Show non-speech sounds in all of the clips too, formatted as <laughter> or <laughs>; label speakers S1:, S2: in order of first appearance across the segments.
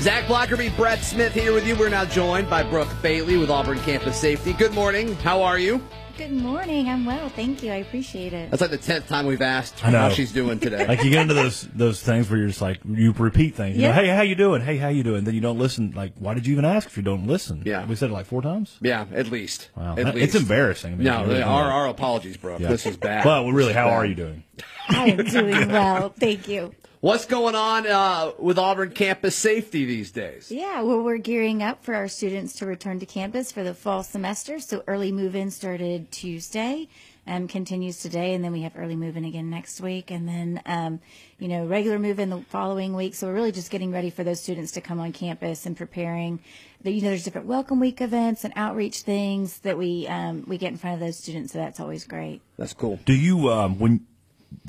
S1: Zach Blackerby, Brett Smith here with you. We're now joined by Brooke Bailey with Auburn Campus Safety. Good morning. How are you?
S2: Good morning. I'm well. Thank you. I appreciate it.
S1: That's like the tenth time we've asked how she's doing <laughs> today.
S3: Like you get into those those things where you're just like you repeat things. You know,
S2: Yeah.
S3: hey, how you doing? Hey, how you doing? Then you don't listen. Like, why did you even ask if you don't listen?
S1: Yeah.
S3: we said it like four times.
S1: yeah, at least.
S3: Wow,
S1: At
S3: That-
S1: least.
S3: it's embarrassing. I mean,
S1: No,
S3: really
S1: our, our apologies, Brooke.
S3: Yeah.
S1: This is bad.
S3: But really, how
S1: bad.
S3: are you doing? <laughs>
S2: I am doing well. Thank you.
S1: What's going on uh, with Auburn Campus Safety these days?
S2: Yeah, well, we're gearing up for our students to return to campus for the fall semester. So early move-in started Tuesday, um, continues today, and then we have early move-in again next week, and then um, you know regular move-in the following week. So we're really just getting ready for those students to come on campus and preparing. The, you know, there's different welcome week events and outreach things that we um, we get in front of those students. So that's always great.
S1: That's cool.
S3: Do you um, when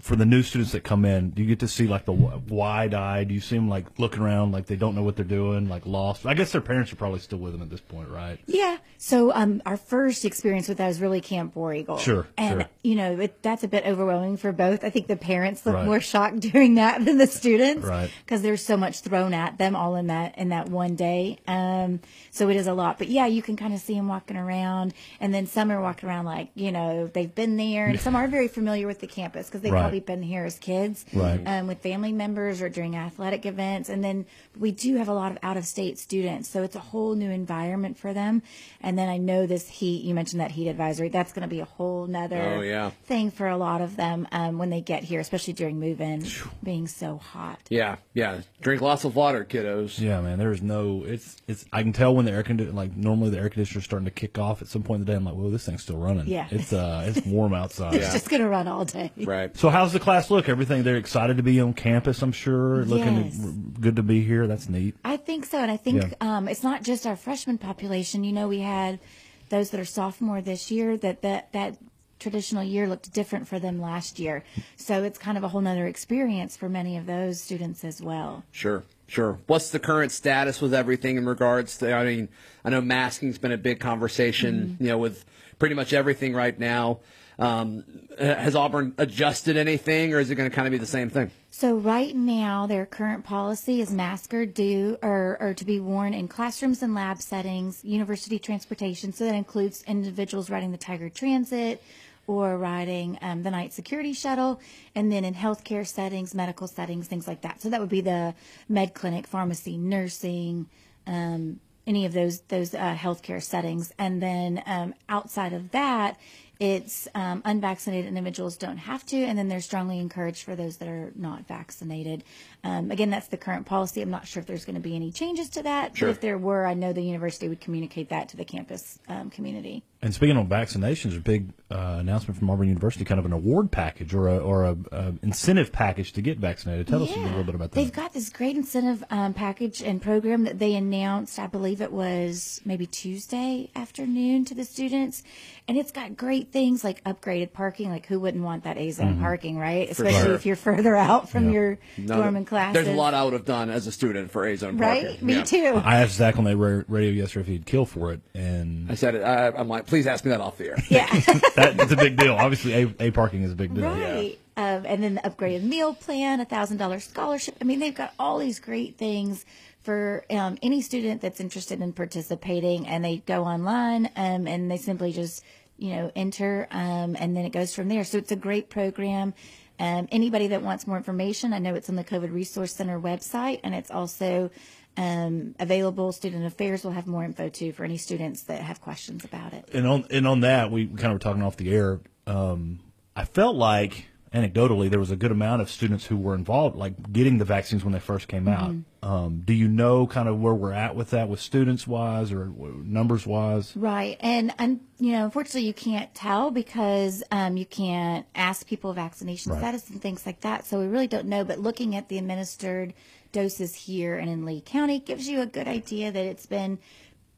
S3: for the new students that come in, do you get to see like the wide eyed? Do you see them like looking around like they don't know what they're doing, like lost? I guess their parents are probably still with them at this point, right?
S2: Yeah. So um, our first experience with that was really Camp War Eagle.
S3: Sure,
S2: And
S3: sure.
S2: you know it, that's a bit overwhelming for both. I think the parents look
S3: Right.
S2: more shocked <laughs> during that than the students,
S3: Right.
S2: Because there's so much thrown at them all in that in that one day. Um, so it is a lot. But yeah, you can kind of see them walking around, and then some are walking around like you know they've been there, and some are very familiar with the campus because they've
S3: Right.
S2: Probably been here as kids,
S3: Right.
S2: Um, with family members or during athletic events, and then we do have a lot of out of state students, so it's a whole new environment for them. And then I know this heat. You mentioned that heat advisory. That's going to be a whole nother
S1: Oh, yeah.
S2: thing for a lot of them um, when they get here, especially during move-in, being so hot.
S1: Yeah, yeah. Drink lots of water, kiddos.
S3: Yeah, man. There is no. It's it's. I can tell when the air conditioner, like normally the air conditioner's starting to kick off at some point in the day. I'm like, whoa, this thing's still running.
S2: Yeah.
S3: It's uh, it's warm <laughs> outside.
S2: It's just going to run all day.
S1: Right.
S3: So how's the class look? Everything they're excited to be on campus. I'm sure. Looking
S2: Yes.
S3: good to be here. That's neat.
S2: I think so, and I think
S3: Yeah.
S2: um, it's not just our freshman population. You know, we had those that are sophomore this year. That that that traditional year looked different for them last year, so it's kind of a whole nother experience for many of those students as well.
S1: Sure, sure. What's the current status with everything in regards to? I mean, I know masking's been a big conversation. You know, with pretty much everything right now. Um, has Auburn adjusted anything, or is it going to kind of be the same thing?
S2: So right now, their current policy is masks are due or, or to be worn in classrooms and lab settings, university transportation. So that includes individuals riding the Tiger Transit or riding um, the night security shuttle, and then in healthcare settings, medical settings, things like that. So that would be the med clinic, pharmacy, nursing. Um, any of those those uh, healthcare settings, and then um, outside of that, it's um, unvaccinated individuals don't have to, and then they're strongly encouraged for those that are not vaccinated. Um, again, that's the current policy. I'm not sure if there's going to be any changes to that,
S1: Sure.
S2: but if there were, I know the university would communicate that to the campus um, community.
S3: And speaking of vaccinations, a big uh, announcement from Auburn University, kind of an award package or a or a, a incentive package to get vaccinated. Tell us a little bit about that.
S2: They've got this great incentive um, package and program that they announced. I believe it was maybe Tuesday afternoon to the students, and it's got great things like upgraded parking. Like who wouldn't want that A zone parking, right? Especially
S1: sure.
S2: if you're further out from
S3: Yeah.
S2: your
S1: No,
S2: dorm and class.
S1: There's a lot I would have done as a student for A zone
S2: right?
S1: parking.
S2: Me
S1: Yeah.
S2: too.
S3: I asked Zach on the radio yesterday if he'd kill for it, and
S1: I said. I, I'm like, please ask me that off the air.
S2: yeah. <laughs>
S3: that, it's a big deal. Obviously, a, a parking is a big deal.
S2: Right. Um, and then the upgraded meal plan, a thousand dollar scholarship. I mean, they've got all these great things for um, any student that's interested in participating. And they go online um, and they simply just, you know, enter um, and then it goes from there. So it's a great program. Um, anybody that wants more information, I know it's on the COVID Resource Center website and it's also um, available. Student Affairs will have more info too for any students that have questions about it.
S3: And on and on that, we kind of were talking off the air. Um, I felt like anecdotally there was a good amount of students who were involved, like getting the vaccines when they first came out. Um, do you know kind of where we're at with that, with students wise or numbers wise?
S2: Right, and and you know, unfortunately, you can't tell because um, you can't ask people vaccination
S3: Right.
S2: status and things like that. So we really don't know. But looking at the administered doses here and in Lee County gives you a good idea that it's been,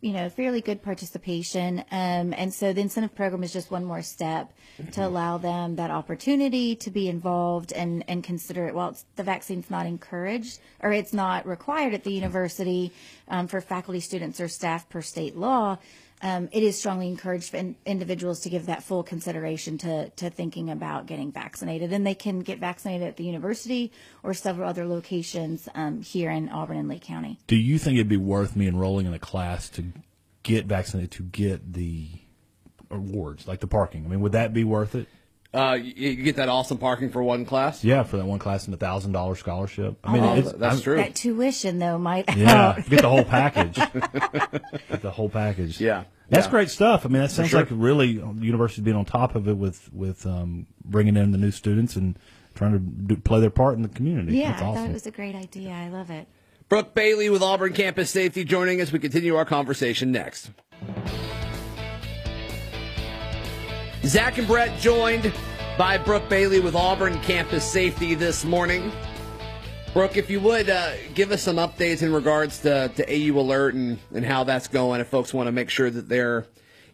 S2: you know, fairly good participation. Um, and so the incentive program is just one more step to allow them that opportunity to be involved and and consider it. Well, the vaccine's not encouraged or it's not required at the university um, for faculty, students, or staff per state law. Um, it is strongly encouraged for in, individuals to give that full consideration to, to thinking about getting vaccinated. And they can get vaccinated at the university or several other locations um, here in Auburn and Lee County.
S3: Do you think it'd be worth me enrolling in a class to get vaccinated to get the awards, like the parking? I mean, would that be worth it?
S1: Uh, you, you get that awesome parking for one class.
S3: Yeah, for that one class and a thousand dollar scholarship. I mean,
S1: Oh,
S3: it's,
S1: that's
S3: I'm-
S1: true.
S2: That tuition, though, might
S3: Yeah, get the whole package. <laughs> get the whole package.
S1: Yeah,
S3: that's
S1: yeah.
S3: great stuff. I mean, that sounds
S1: sure.
S3: like really uh, the university being on top of it with with um, bringing in the new students and trying to do, play their part in the community.
S2: Yeah,
S3: that's
S2: I
S3: awesome.
S2: thought it was a great idea. I love it.
S1: Brooke Bailey with Auburn Campus Safety joining us. We continue our conversation next. Zach and Brett joined by Brooke Bailey with Auburn Campus Safety this morning. Brooke, if you would uh, give us some updates in regards to, to AU Alert and, and how that's going, if folks want to make sure that they're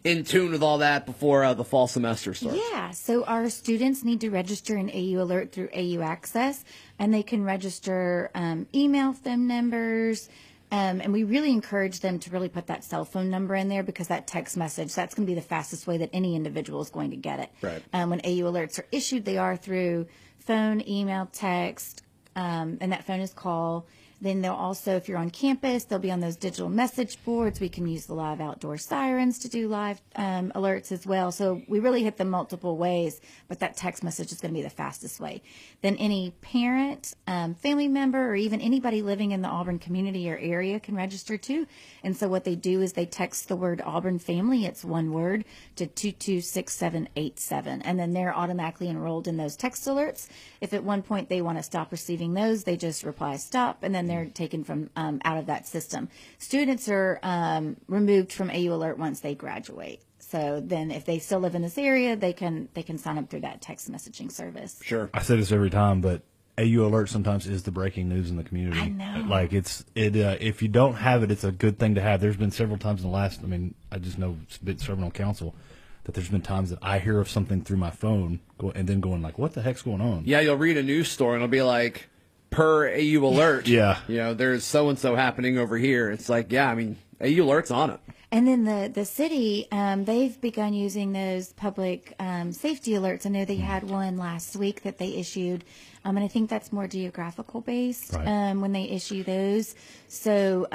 S1: in tune with all that before uh, the fall semester starts.
S2: Yeah, so our students need to register in AU Alert through AU Access, and they can register um, email phone numbers. Um, and we really encourage them to really put that cell phone number in there because that text message, that's going to be the fastest way that any individual is going to get it.
S1: Right.
S2: Um, when AU alerts are issued, they are through phone, email, text, um, and that phone is call. Then they'll also, if you're on campus, they'll be on those digital message boards. We can use the live outdoor sirens to do live um, alerts as well. So we really hit them multiple ways, but that text message is going to be the fastest way. Then any parent, um, family member, or even anybody living in the Auburn community or area can register too. And so what they do is they text the word Auburn family, it's one word, to 226787. And then they're automatically enrolled in those text alerts. If at one point they want to stop receiving those, they just reply stop, and then they're taken from um, out of that system. Students are um, removed from AU Alert once they graduate. So then, if they still live in this area, they can they can sign up through that text messaging service.
S1: Sure.
S3: I say this every time, but AU Alert sometimes is the breaking news in the community.
S2: I know.
S3: Like it's it. Uh, if you don't have it, it's a good thing to have. There's been several times in the last. I mean, I just know it's been serving on council that there's been times that I hear of something through my phone, and then going like, "What the heck's going on?"
S1: Yeah, you'll read a news story and it'll be like, per AU alert.
S3: Yeah.
S1: You know, there's so and so happening over here. It's like, yeah, I mean, AU alert's on it.
S2: And then the the city, um, they've begun using those public um, safety alerts. I know they had one last week that they issued, um, and I think that's more geographical based
S3: Right.
S2: um, when they issue those. So.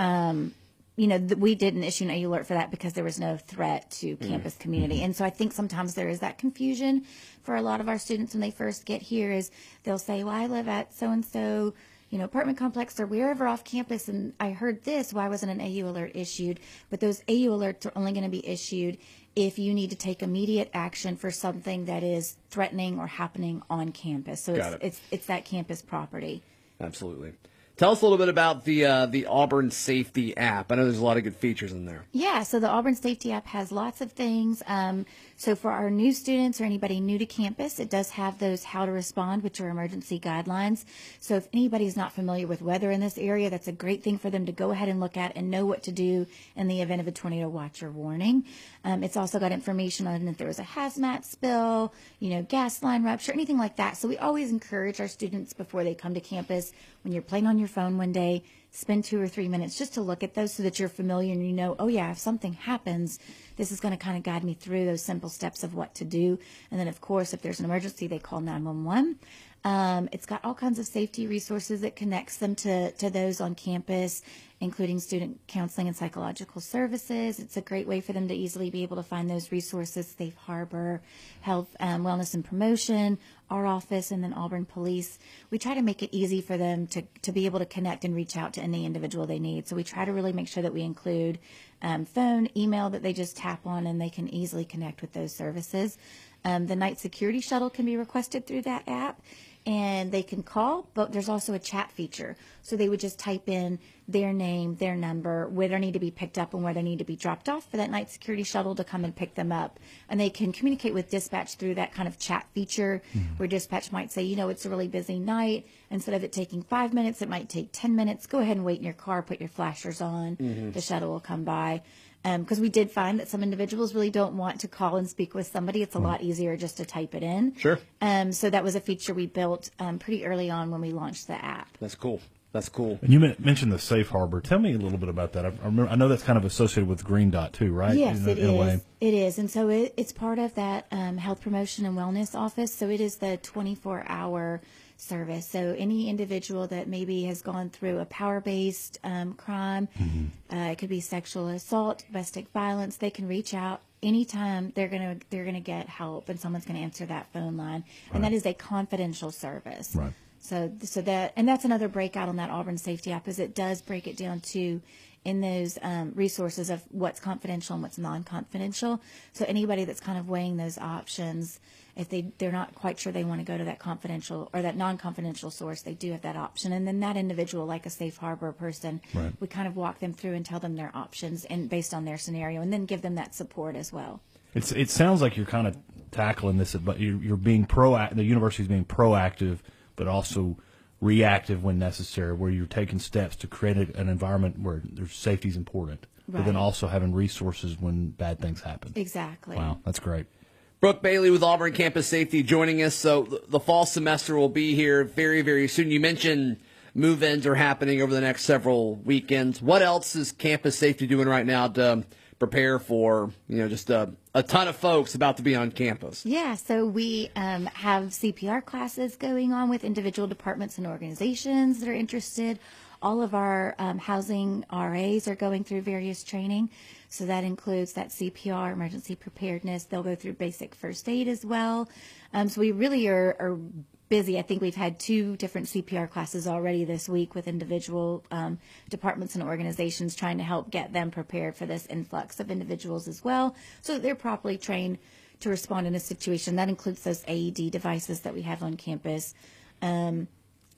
S2: You know, th- we didn't issue an AU alert for that because there was no threat to mm-hmm. campus community. Mm-hmm. And so I think sometimes there is that confusion for a lot of our students when they first get here is they'll say, well, I live at so and so, you know, apartment complex or wherever off campus. And I heard this. Why wasn't an AU alert issued? But those AU alerts are only going to be issued if you need to take immediate action for something that is threatening or happening on campus. So
S1: Got
S2: it's,
S1: it.
S2: it's, it's that campus property.
S1: Absolutely. Tell us a little bit about the uh, the Auburn Safety app. I know there's a lot of good features in there.
S2: Yeah, so the Auburn Safety app has lots of things. Um, so for our new students or anybody new to campus, it does have those how to respond, which are emergency guidelines. So if anybody's not familiar with weather in this area, that's a great thing for them to go ahead and look at and know what to do in the event of a tornado watch or warning. Um, it's also got information on if there was a hazmat spill, you know, gas line rupture, anything like that. So we always encourage our students before they come to campus, when you're playing on your phone one day, spend two or three minutes just to look at those so that you're familiar and you know, oh yeah, if something happens, this is going to kind of guide me through those simple steps of what to do. And then, of course, if there's an emergency, they call 911. Um, it's got all kinds of safety resources that connects them to, to those on campus, including student counseling and psychological services. It's a great way for them to easily be able to find those resources, Safe Harbor, Health, um, Wellness and Promotion, our office, and then Auburn Police. We try to make it easy for them to, to be able to connect and reach out to any individual they need. So we try to really make sure that we include um, phone, email that they just tap on and they can easily connect with those services. Um, the night security shuttle can be requested through that app and they can call, but there's also a chat feature. So they would just type in their name, their number, where they need to be picked up and where they need to be dropped off for that night security shuttle to come and pick them up. And they can communicate with dispatch through that kind of chat feature hmm. where dispatch might say, you know, it's a really busy night. Instead of it taking five minutes, it might take 10 minutes. Go ahead and wait in your car, put your flashers on. Mm-hmm. The shuttle will come by. Because we did find that some individuals really don't want to call and speak with somebody. It's a lot easier just to type it in.
S1: Sure.
S2: Um, so that was a feature we built um, pretty early on when we launched the app.
S1: That's cool. That's cool.
S3: And you mentioned the safe harbor. Tell me a little bit about that. I, I remember. I know that's kind of associated with Green Dot too, right?
S2: Yes,
S3: in, a-
S2: it
S3: in a way.
S2: is. It is, and so it, it's part of that um, health promotion and wellness office. So it is the 24-hour service. So any individual that maybe has gone through a power-based um, crime,
S3: Mm-hmm.
S2: uh, it could be sexual assault, domestic violence, they can reach out anytime. They're gonna they're gonna get help, and someone's gonna answer that phone line, and that is a confidential service.
S3: Right.
S2: So, so that, and that's another breakout on that Auburn Safety app is it does break it down to in those um, resources of what's confidential and what's non-confidential. So anybody that's kind of weighing those options, if they they're not quite sure they want to go to that confidential or that non-confidential source, they do have that option. And then that individual, like a safe harbor person,
S3: Right.
S2: we kind of walk them through and tell them their options and based on their scenario, and then give them that support as well.
S3: It's it sounds like you're kind of tackling this, but you're, you're being proactive. The university is being proactive, but also reactive when necessary, where you're taking steps to create a, an environment where there's safety is important, but then also having resources when bad things happen.
S2: Exactly.
S3: Wow, that's great.
S1: Brooke Bailey with Auburn Campus Safety joining us. So the- the fall semester will be here very, very soon. You mentioned move-ins are happening over the next several weekends. What else is Campus Safety doing right now to prepare for, you know, just a, a ton of folks about to be on campus?
S2: Yeah, so we um, have CPR classes going on with individual departments and organizations that are interested. All of our um, housing RAs are going through various training. So that includes that CPR, emergency preparedness. They'll go through basic first aid as well. Um, so we really are, are busy. I think we've had two different CPR classes already this week with individual um, departments and organizations trying to help get them prepared for this influx of individuals as well, so that they're properly trained to respond in a situation. That includes those AED devices that we have on campus. Um,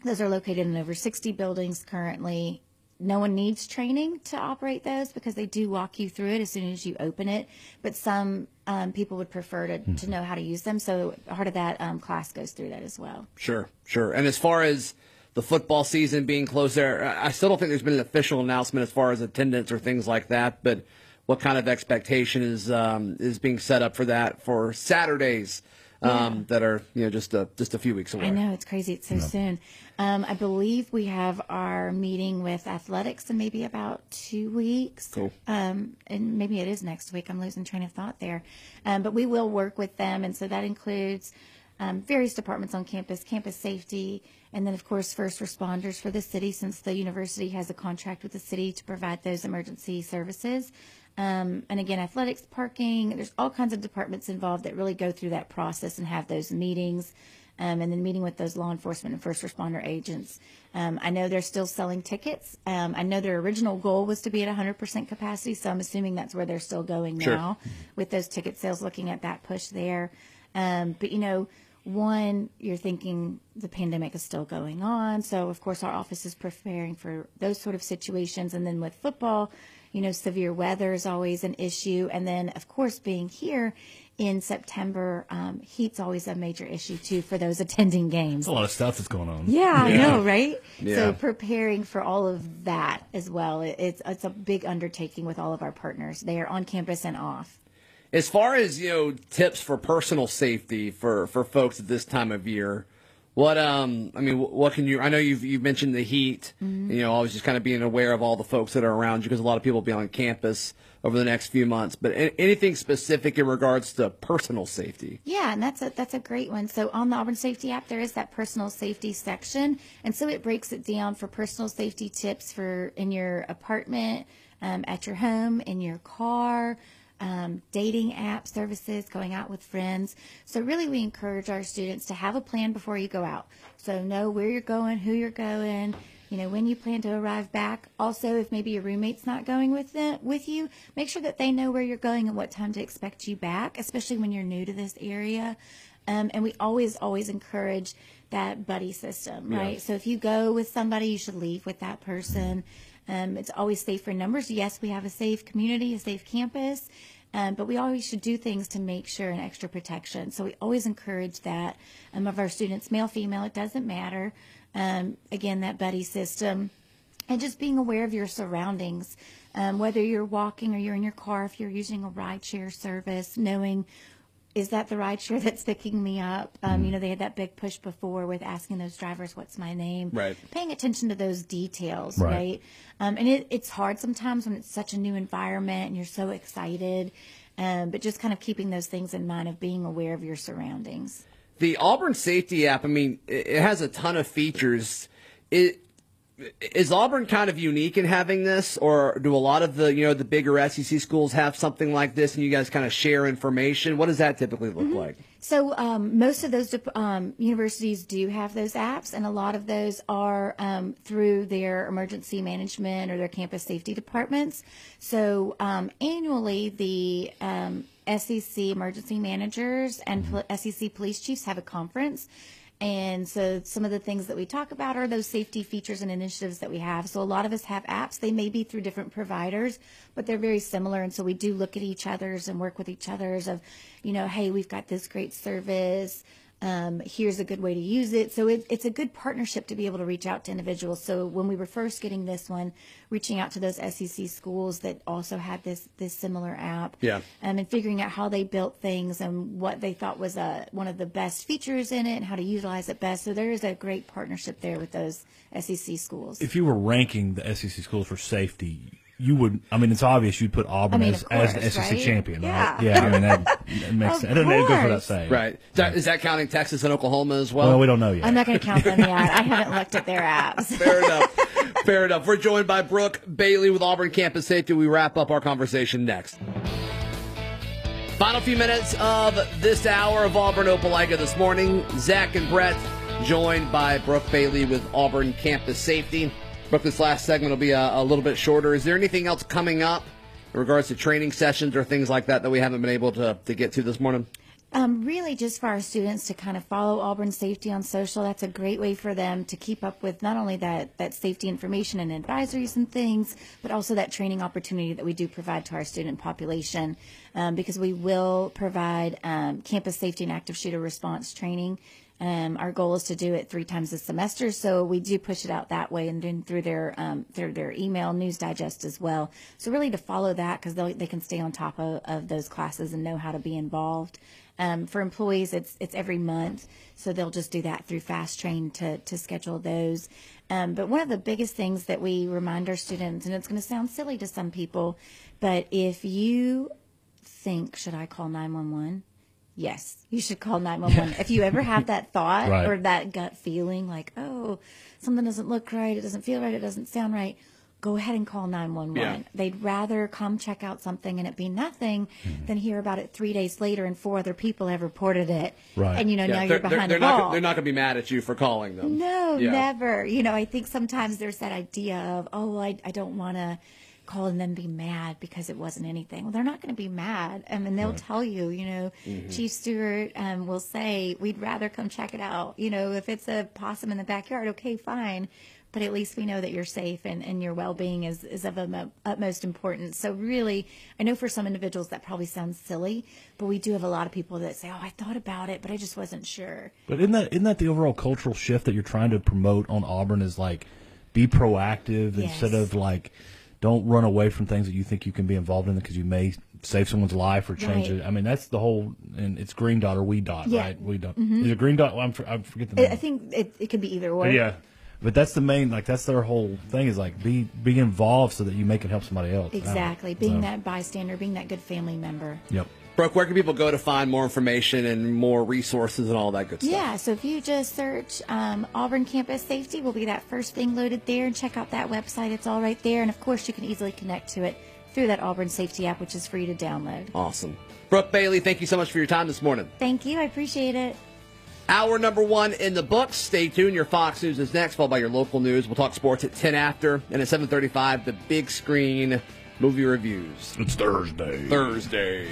S2: those are located in over 60 buildings currently. No one needs training to operate those because they do walk you through it as soon as you open it. But some um, people would prefer to, to know how to use them. So part of that um, class goes through that as well.
S1: Sure, sure. And as far as the football season being closed there, I I still don't think there's been an official announcement as far as attendance or things like that. But what kind of expectation is um, is being set up for that for Saturdays um, that are you know just a just a few weeks away?
S2: I know it's crazy. It's so soon. Um, I believe we have our meeting with athletics in maybe about two weeks.
S1: Cool.
S2: Um, and maybe it is next week. I'm losing train of thought there. Um, but we will work with them, and so that includes um, various departments on campus, campus safety, and then of course first responders for the city, since the university has a contract with the city to provide those emergency services. Um, and again, athletics, parking, there's all kinds of departments involved that really go through that process and have those meetings. Um, and then meeting with those law enforcement and first responder agents. Um, I know they're still selling tickets. Um, I know their original goal was to be at 100% capacity, so I'm assuming that's where they're still going
S1: Sure.
S2: now with those ticket sales, looking at that push there. Um, but, you know, one, you're thinking the pandemic is still going on. So, of course, our office is preparing for those sort of situations. And then with football, you know, severe weather is always an issue. And then, of course, being here in September, um, heat's always a major issue too for those <laughs> attending games.
S3: There's a lot of stuff that's going on.
S2: Yeah, I know, right?
S1: Yeah.
S2: So preparing for all of that as well, it's it's a big undertaking with all of our partners. They are on campus and off.
S1: As far as you know, tips for personal safety for for folks at this time of year. What um, I mean, what can you? I know you've you've mentioned the heat. You know, always just kind of being aware of all the folks that are around you because a lot of people will be on campus over the next few months. But anything specific in regards to personal safety?
S2: Yeah, and that's a that's a great one. So on the Auburn Safety app, there is that personal safety section, and so it breaks it down for personal safety tips for in your apartment, um, at your home, in your car. Um, dating app services, going out with friends. So, really, we encourage our students to have a plan before you go out. So, know where you're going, who you're going, you know, when you plan to arrive back. Also, if maybe your roommate's not going with them, with you, make sure that they know where you're going and what time to expect you back, especially when you're new to this area. Um, and we always, always encourage that buddy system, right? So if you go with somebody, you should leave with that person. Um, it's always safe for numbers. Yes, we have a safe community, a safe campus, um, but we always should do things to make sure an extra protection. So we always encourage that um, of our students, male, female, it doesn't matter. Um, again, that buddy system and just being aware of your surroundings, um, whether you're walking or you're in your car, if you're using a ride share service, knowing is that the ride share that's picking me up? Um, You know, they had that big push before with asking those drivers, "What's my name?"
S1: Right.
S2: Paying attention to those details,
S3: Right.
S2: right? Um, and it, it's hard sometimes when it's such a new environment and you're so excited. Um, but just kind of keeping those things in mind of being aware of your surroundings.
S1: The Auburn Safety app, I mean, it it has a ton of features. It, is Auburn kind of unique in having this, or do a lot of the you know the bigger SEC schools have something like this, and you guys kind of share information? What does that typically look like?
S2: So um, most of those um, universities do have those apps, and a lot of those are um, through their emergency management or their campus safety departments. So um, annually, the um, SEC emergency managers and pol- SEC police chiefs have a conference. And so some of the things that we talk about are those safety features and initiatives that we have. So a lot of us have apps. They may be through different providers, but they're very similar. And so we do look at each other's and work with each other's of, you know, hey, we've got this great service. Um, here's a good way to use it. So it, it's a good partnership to be able to reach out to individuals. So when we were first getting this one, reaching out to those SEC schools that also had this this similar app,
S1: Yeah.
S2: um, and figuring out how they built things and what they thought was a, one of the best features in it and how to utilize it best. So there is a great partnership there with those SEC schools.
S3: If you were ranking the SEC schools for safety, you would. I mean, it's obvious you'd put Auburn
S2: I mean,
S3: as,
S2: of
S3: as the
S2: course,
S3: SEC
S2: right?
S3: champion, right?
S2: Yeah.
S3: Yeah, I mean that, that <laughs> makes
S2: Of
S3: sense. It doesn't go without
S2: course.
S3: saying,
S1: Right? Is that, is that counting Texas and Oklahoma as well?
S3: Well, we don't know yet.
S2: I'm not going to count them yet. I haven't looked at their apps. <laughs>
S1: Fair enough. Fair enough. We're joined by Brooke Bailey with Auburn Campus Safety. We wrap up our conversation next. Final few minutes of this hour of Auburn Opelika this morning. Zach and Brett joined by Brooke Bailey with Auburn Campus Safety. Brooke, this last segment will be a, a little bit shorter. Is there anything else coming up in regards to training sessions or things like that that we haven't been able to, to get to this morning?
S2: Um, really, just for our students to kind of follow Auburn Safety on social. That's a great way for them to keep up with not only that that safety information and advisories and things, but also that training opportunity that we do provide to our student population. Um, because we will provide um, campus safety and active shooter response training. Um, our goal is to do it three times a semester, so we do push it out that way, and then through their um, through their email news digest as well. So really, to follow that because they can stay on top of, of those classes and know how to be involved. Um, for employees, it's it's every month, so they'll just do that through Fast Train to to schedule those. Um, but one of the biggest things that we remind our students, and it's going to sound silly to some people, but if you think, should I call nine one one? Yes, you should call 911. if you ever have that <laughs> thought
S3: Right.
S2: or that gut feeling like, oh, something doesn't look right, it doesn't feel right, it doesn't sound right, go ahead and call 911.
S1: Yeah.
S2: They'd rather come check out something and it be nothing
S3: Mm-hmm.
S2: than hear about it three days later and four other people have reported it.
S3: Right.
S2: And, you know, now
S1: they're,
S2: you're
S1: they're-
S2: behind
S1: they're
S2: the
S1: not,
S2: ball.
S1: They're not going to be mad at you for calling them.
S2: No,
S1: Yeah.
S2: never. You know, I think sometimes there's that idea of, oh, I, I don't want to call and then be mad because it wasn't anything. Well, they're not going to be mad. I mean, they'll tell you, you know,
S1: Mm-hmm.
S2: Chief Stewart um, will say, we'd rather come check it out. You know, if it's a possum in the backyard, okay, fine. But at least we know that you're safe and, and your well being is, is of utmo- utmost importance. So, really, I know for some individuals that probably sounds silly, but we do have a lot of people that say, oh, I thought about it, but I just wasn't sure.
S3: But isn't that isn't that the overall cultural shift that you're trying to promote on Auburn? Is like be proactive
S2: Yes.
S3: instead of like don't run away from things that you think you can be involved in because you may save someone's life or change
S2: Right.
S3: it. I mean, that's the whole. And it's green dot or we dot,
S2: Yeah.
S3: right? We dot. Mm-hmm. Is it green dot? Well, I forget the name.
S2: I think it, it could be either or.
S3: But yeah. But that's the main, like that's their whole thing is like be be involved so that you make it help somebody else.
S2: Exactly.
S3: So,
S2: Being that bystander, being that good family member.
S3: Yep.
S1: Brooke, where can people go to find more information and more resources and all that good stuff?
S2: Yeah, so if you just search um, Auburn Campus Safety, will be that first thing loaded there, and check out that website. It's all right there, and of course, you can easily connect to it through that Auburn Safety app, which is free to download.
S1: Awesome. Brooke Bailey, thank you so much for your time this morning.
S2: Thank you. I appreciate it.
S1: Hour number one in the books. Stay tuned. Your Fox News is next, followed by your local news. We'll talk sports at 10 after. And at 735, the big screen movie reviews.
S3: It's Thursday.
S1: Thursday.